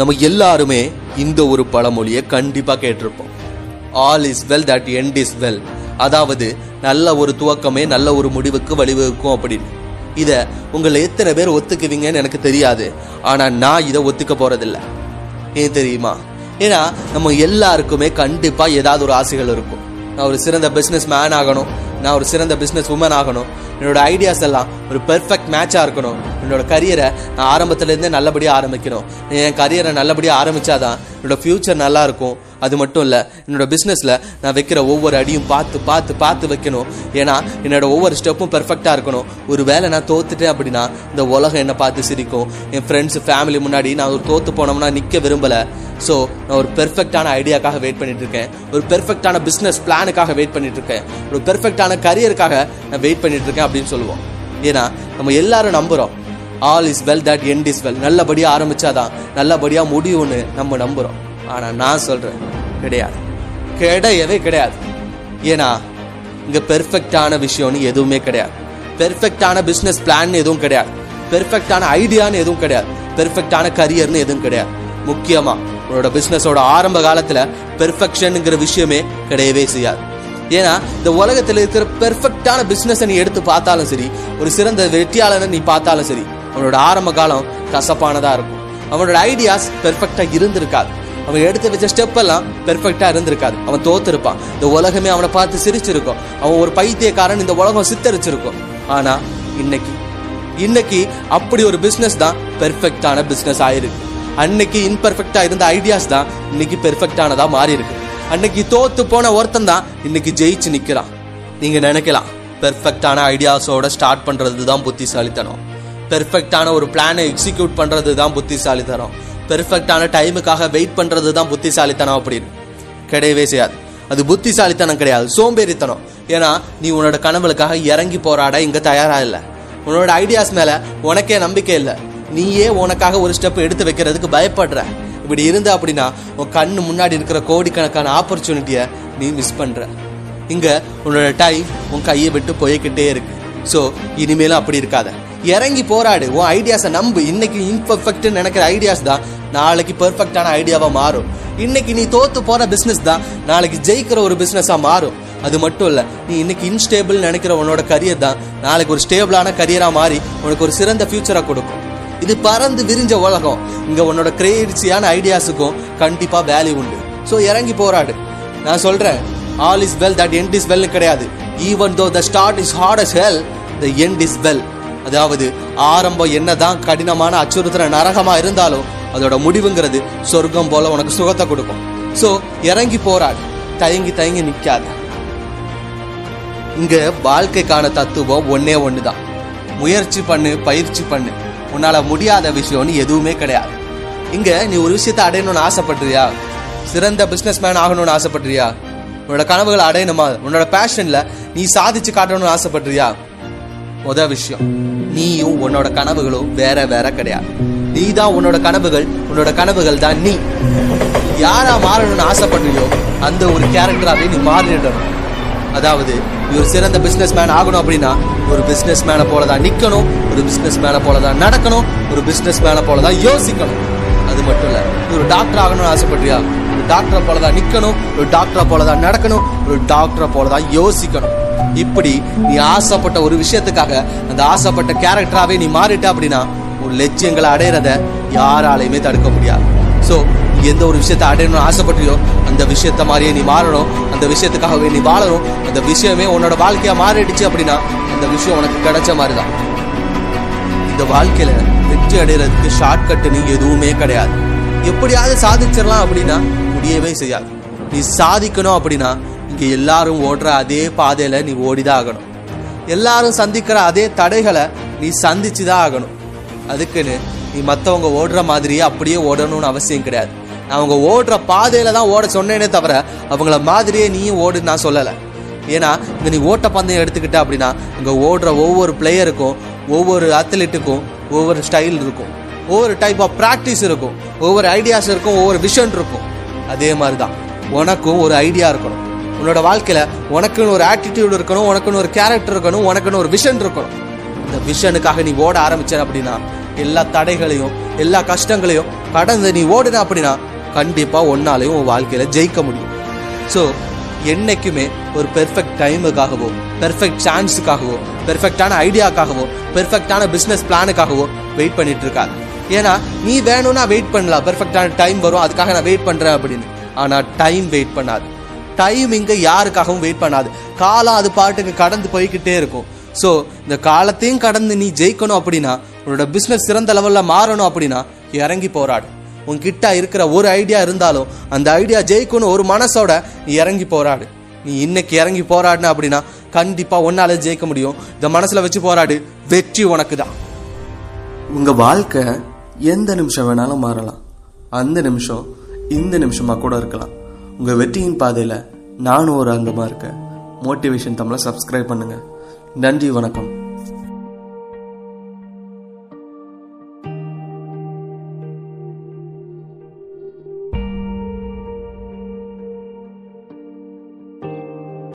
நம்ம எல்லாருமே இந்த ஒரு பழமொழியை கண்டிப்பா கேட்டிருப்போம். All is well that end is well அதாவது நல்ல ஒரு துவக்கமே நல்ல ஒரு முடிவுக்கு வழிவகுக்கும் அப்படின்னு. இதை உங்களை எத்தனை பேர் ஒத்துக்குவீங்கன்னு எனக்கு தெரியாது. ஆனால் நான் இதை ஒத்துக்க போறதில்ல. ஏன் தெரியுமா? ஏன்னா நம்ம எல்லாருக்குமே கண்டிப்பாக ஏதாவது ஒரு ஆசைகள் இருக்கும். நான் ஒரு சிறந்த பிஸ்னஸ் மேன் ஆகணும். நான் ஒரு சிறந்த பிஸ்னஸ் உமன் ஆகணும். என்னோட ஐடியாஸ் எல்லாம் ஒரு பெர்ஃபெக்ட் மேட்சாக இருக்கணும். என்னோட கரியரை நான் ஆரம்பத்துலேருந்தே நல்லபடியாக ஆரம்பிக்கணும். என் கரியரை நல்லபடியாக ஆரம்பிச்சாதான் என்னோட ஃப்யூச்சர் நல்லாயிருக்கும் அது மட்டும் இல்லை என்னோட பிஸ்னஸில் நான் வைக்கிற ஒவ்வொரு அடியும் பார்த்து பார்த்து பார்த்து வைக்கணும். ஏன்னா என்னோட ஒவ்வொரு ஸ்டெப்பும் பெர்ஃபெக்டாக இருக்கணும். ஒரு வேளை நான் தோத்துட்டேன் அப்படின்னா இந்த உலகம் என்னை பார்த்து சிரிக்கும். என் ஃப்ரெண்ட்ஸ் ஃபேமிலி முன்னாடி நான் ஒரு தோற்று போனோம்னா நிற்க விரும்பலை. ஸோ நான் ஒரு பெர்ஃபெக்டான ஐடியாக்காக வெயிட் பண்ணிட்டு இருக்கேன். ஒரு பெர்ஃபெக்டான பிஸ்னஸ் பிளானுக்காக வெயிட் பண்ணிட்டு இருக்கேன். ஒரு பெர்ஃபெக்டான கரியருக்காக நான் வெயிட் பண்ணிட்டு இருக்கேன் அப்படின்னு சொல்லுவோம். ஏன்னா நம்ம எல்லாரும் நம்புகிறோம் all is well that end is well நல்லபடியாக ஆரம்பிச்சாதான் நல்லபடியாக முடியும்னு நம்ம நம்புகிறோம் ஆனால் நான் சொல்றேன் கிடையாது. கிடையவே கிடையாது. ஏன்னா இங்க பெர்ஃபெக்டான விஷயம்னு எதுவுமே கிடையாது. பெர்ஃபெக்டான பிஸ்னஸ் பிளான் எதுவும் கிடையாது. பெர்ஃபெக்டான ஐடியான்னு எதுவும் கிடையாது. பெர்ஃபெக்டான கரியர்னு எதுவும் கிடையாது. முக்கியமா உன்னோட பிசினஸோட ஆரம்ப காலத்துல பெர்ஃபெக்ஷனுங்கிற விஷயமே கிடையவே செய்யாது. ஏன்னா இந்த உலகத்தில் இருக்கிற பெர்ஃபெக்டான பிஸ்னஸை நீ எடுத்து பார்த்தாலும் சரி ஒரு சிறந்த வெற்றியாளனை நீ பார்த்தாலும் சரி அவனோட ஆரம்ப காலம் கசப்பானதாக இருக்கும். அவனோட ஐடியாஸ் பெர்ஃபெக்டாக இருந்திருக்காது. அவன் எடுத்து வச்ச ஸ்டெப் எல்லாம் பெர்ஃபெக்டா இருந்திருக்காது. அவன் தோத்திருப்பான். இந்த உலகமே அவனை பார்த்து சிரிச்சிருக்கும். அவன் ஒரு பைத்தியக்காரன் இந்த உலகம் சித்தரிச்சிருக்கும். ஆனா இன்னைக்கு இன்னைக்கு அப்படி ஒரு பிசினஸ் தான் பெர்ஃபெக்டான பிசினஸ் ஆயிருக்கு. அன்னைக்கு இன்பெர்ஃபெக்டா இருந்த ஐடியாஸ் தான் இன்னைக்கு பெர்ஃபெக்டானதா மாறி இருக்கு அன்னைக்கு தோத்து போன ஒருத்தன் தான் இன்னைக்கு ஜெயிச்சு நிக்கிறான். நீங்க நினைக்கலாம் பெர்ஃபெக்டான ஐடியாஸோட ஸ்டார்ட் பண்றது தான் புத்திசாலித்தனம். பெர்ஃபெக்டான ஒரு பிளானை எக்ஸிக்யூட் பண்றது தான் புத்திசாலித்தனம். பெர்ஃபெக்டான டைமுக்காக வெயிட் பண்றது தான் புத்திசாலித்தனம் அப்படின்னு. கிடையவே செய்யாது. அது புத்திசாலித்தனம் கிடையாது. சோம்பேறித்தனம். ஏன்னா நீ உன்னோட கனவுகளுக்காக இறங்கி போராட இங்க தயாரா இல்லை. உன்னோட ஐடியாஸ் மேல உனக்கே நம்பிக்கை இல்லை. நீயே உனக்காக ஒரு ஸ்டெப் எடுத்து வைக்கிறதுக்கு பயப்படுற. இப்படி இருந்த அப்படின்னா உன் கண்ணு முன்னாடி இருக்கிற கோடிக்கணக்கான ஆப்பர்ச்சுனிட்டியை நீ மிஸ் பண்ற. இங்க உன்னோட டைம் உன் கையை விட்டு போய்கிட்டே இருக்கு. ஸோ இனிமேலும் அப்படி இருக்காத. இறங்கி போராடு. உன் ஐடியாஸை நம்பு. இன்னைக்கு இன்பர்ஃபெக்ட் நினைக்கிற ஐடியாஸ் தான். நாளைக்கு பெர்ஃபெக்டான ஐடியாவாக மாறும். இன்னைக்கு நீ தோத்து போற பிஸ்னஸ் தான். நாளைக்கு ஜெயிக்கிற ஒரு பிஸ்னஸாக மாறும். அது மட்டும் இல்லை நீ இன்னைக்கு இன்ஸ்டேபிள் நினைக்கிற உன்னோட கரியர் தான். நாளைக்கு ஒரு ஸ்டேபிளான கரியராக மாறி உனக்கு ஒரு சிறந்த ஃபியூச்சராக கொடுக்கும். இது பறந்து விரிஞ்ச உலகம். இங்கே உன்னோட கிரேசியான ஐடியாஸுக்கும் கண்டிப்பாக வேல்யூ உண்டு. ஸோ இறங்கி போராடு. நான் சொல்கிறேன் all is well that end is well கிடையாது. Even though the start is hard as hell the end is well அதாவது ஆரம்பம் என்னதான் கடினமான அச்சுறுத்துற நரகமா இருந்தாலும் அதோட முடிவுங்கிறது சொர்க்கம் போல உனக்கு சுகத்தை கொடுக்கும். ஸோ இறங்கி போராடு. தயங்கி தயங்கி நிக்காத. இங்க வாழ்க்கைக்கான தத்துவம் ஒன்னே ஒண்ணுதான். முயற்சி பண்ணு பயிற்சி பண்ணு. உன்னால முடியாத விஷயம்னு எதுவுமே கிடையாது. இங்க நீ ஒரு விஷயத்தை அடையணும்னு ஆசைப்படுறியா? சிறந்த பிசினஸ் மேன் ஆகணும்னு ஆசைப்படுறியா? உன்னோட கனவுகளை அடையணுமா? உன்னோட பேஷன்ல நீ சாதிச்சு காட்டணும்னு ஆசைப்படுறியா? முத விஷயம். நீயும் உன்னோட கனவுகளும் வேற வேற கிடையாது. நீ தான் உன்னோட கனவுகள் உன்னோட கனவுகள் தான் நீ. யாரா மாறணும்னு ஆசைப்படுறியோ அந்த ஒரு கேரக்டராகவே நீ மாறிடணும். அதாவது நீ ஒரு சிறந்த பிஸ்னஸ் மேன் ஆகணும் அப்படின்னா ஒரு பிஸ்னஸ் மேனை போல தான் நிக்கணும் ஒரு பிஸ்னஸ் மேனை போல தான் நடக்கணும் ஒரு பிஸ்னஸ் மேனை போல தான் யோசிக்கணும். அது மட்டும் இல்ல நீ ஒரு டாக்டர் ஆகணும்னு ஆசைப்படுறியா? ஒரு டாக்டரை போல தான் நிற்கணும் ஒரு டாக்டரை போல தான் நடக்கணும் ஒரு டாக்டரை போல தான் யோசிக்கணும். இப்படி நீ ஆசைப்பட்ட ஒரு விஷயத்துக்காக அந்த ஆசைப்பட்ட கேரக்டராகவே நீ மாறிட்ட அப்படின்னா உன் லட்சியங்களை அடையிறத யாராலையுமே தடுக்க முடியாது. ஸோ எந்த ஒரு விஷயத்தை அடையணும்னு ஆசைப்பட்டியோ அந்த விஷயத்த மாதிரியே நீ மாறணும். அந்த விஷயத்துக்காகவே நீ வாழணும். அந்த விஷயமே உன்னோட வாழ்க்கையா மாறிடுச்சு அப்படின்னா அந்த விஷயம் உனக்கு கிடைச்ச மாதிரி தான் இந்த வாழ்க்கையில வெற்றி அடைகிறதுக்கு ஷார்ட்கட்டுன்னு எதுவுமே கிடையாது. எப்படியாவது சாதிச்சிடலாம் அப்படின்னா முடியவே செய்யாது. நீ சாதிக்கணும் அப்படின்னா இங்கே எல்லாரும் ஓடுற அதே பாதையில நீ ஓடிதான் ஆகணும் எல்லாரும் சந்திக்கிற அதே தடைகளை நீ சந்திச்சு தான் ஆகணும். அதுக்குன்னு நீ மற்றவங்க ஓடுற மாதிரியே அப்படியே ஓடணும்னு அவசியம் கிடையாது. நான் அவங்க ஓடுற பாதையில தான் ஓட சொன்னேனே தவிர அவங்கள மாதிரியே நீயும் ஓடுன்னு நான் சொல்லலை. ஏன்னா இந்த நீ ஓட்ட பந்தயம் எடுத்துக்கிட்ட அப்படின்னா இங்கே ஓடுற ஒவ்வொரு பிளேயருக்கும் ஒவ்வொரு அத்லெட்டுக்கும் ஒவ்வொரு ஸ்டைல் இருக்கும். ஒவ்வொரு டைப் ஆஃப் ப்ராக்டிஸ் இருக்கும். ஒவ்வொரு ஐடியாஸ் இருக்கும் ஒவ்வொரு விஷன் இருக்கும். அதே மாதிரி தான் உனக்கும் ஒரு ஐடியா இருக்கணும். உன்னோட வாழ்க்கையில உனக்குன்னு ஒரு ஆட்டிடியூட் இருக்கணும் உனக்குன்னு ஒரு கேரக்டர் இருக்கணும் உனக்குன்னு ஒரு விஷன் இருக்கணும். இந்த விஷனுக்காக நீ ஓட ஆரம்பிச்ச அப்படின்னா எல்லா தடைகளையும் எல்லா கஷ்டங்களையும் கடந்து நீ ஓடுன அப்படின்னா கண்டிப்பா ஒன்னாலையும் உன் வாழ்க்கையில ஜெயிக்க முடியும். ஸோ என்னைக்குமே ஒரு பெர்ஃபெக்ட் டைமுக்காகவோ பெர்ஃபெக்ட் சான்ஸுக்காகவோ பெர்ஃபெக்டான ஐடியாக்காகவோ பெர்ஃபெக்டான பிஸ்னஸ் பிளானுக்காகவோ வெயிட் பண்ணிட்டு இருக்காது. ஏன்னா நீ வேணும்னா வெயிட் பண்ணலாம். பெர்ஃபெக்டான டைம் வரும். அதுக்காக நான் வெயிட் பண்றேன் அப்படின்னு. ஆனா டைம் வெயிட் பண்ணாது. டைம் இங்க யாருக்காகவும் வெயிட் பண்ணாது. காலம் அது பாட்டுக்கு கடந்து போய்கிட்டே இருக்கும். ஸோ இந்த காலத்தையும் கடந்து நீ ஜெயிக்கணும் அப்படின்னா உன்னோட பிஸ்னஸ் சிறந்த லெவலில் மாறணும் அப்படின்னா இறங்கி போராடு. உன்கிட்ட இருக்கிற ஒரு ஐடியா இருந்தாலும் அந்த ஐடியா ஜெயிக்கணும் ஒரு மனசோட நீ இறங்கி போராடு. நீ இன்னைக்கு இறங்கி போராடின அப்படின்னா கண்டிப்பாக உன்னால ஜெயிக்க முடியும். இந்த மனசில் வச்சு போராடு. வெற்றி உனக்கு தான். உங்கள் வாழ்க்கை எந்த நிமிஷம் வேணாலும் மாறலாம். அந்த நிமிஷம் இந்த நிமிஷமாக கூட இருக்கலாம். உங்கள் வெற்றியின் பாதையில் நானும் ஒரு அங்கமாக இருக்கேன். மோட்டிவேஷன் தமிழை சப்ஸ்கிரைப் பண்ணுங்கள் நன்றி வணக்கம்.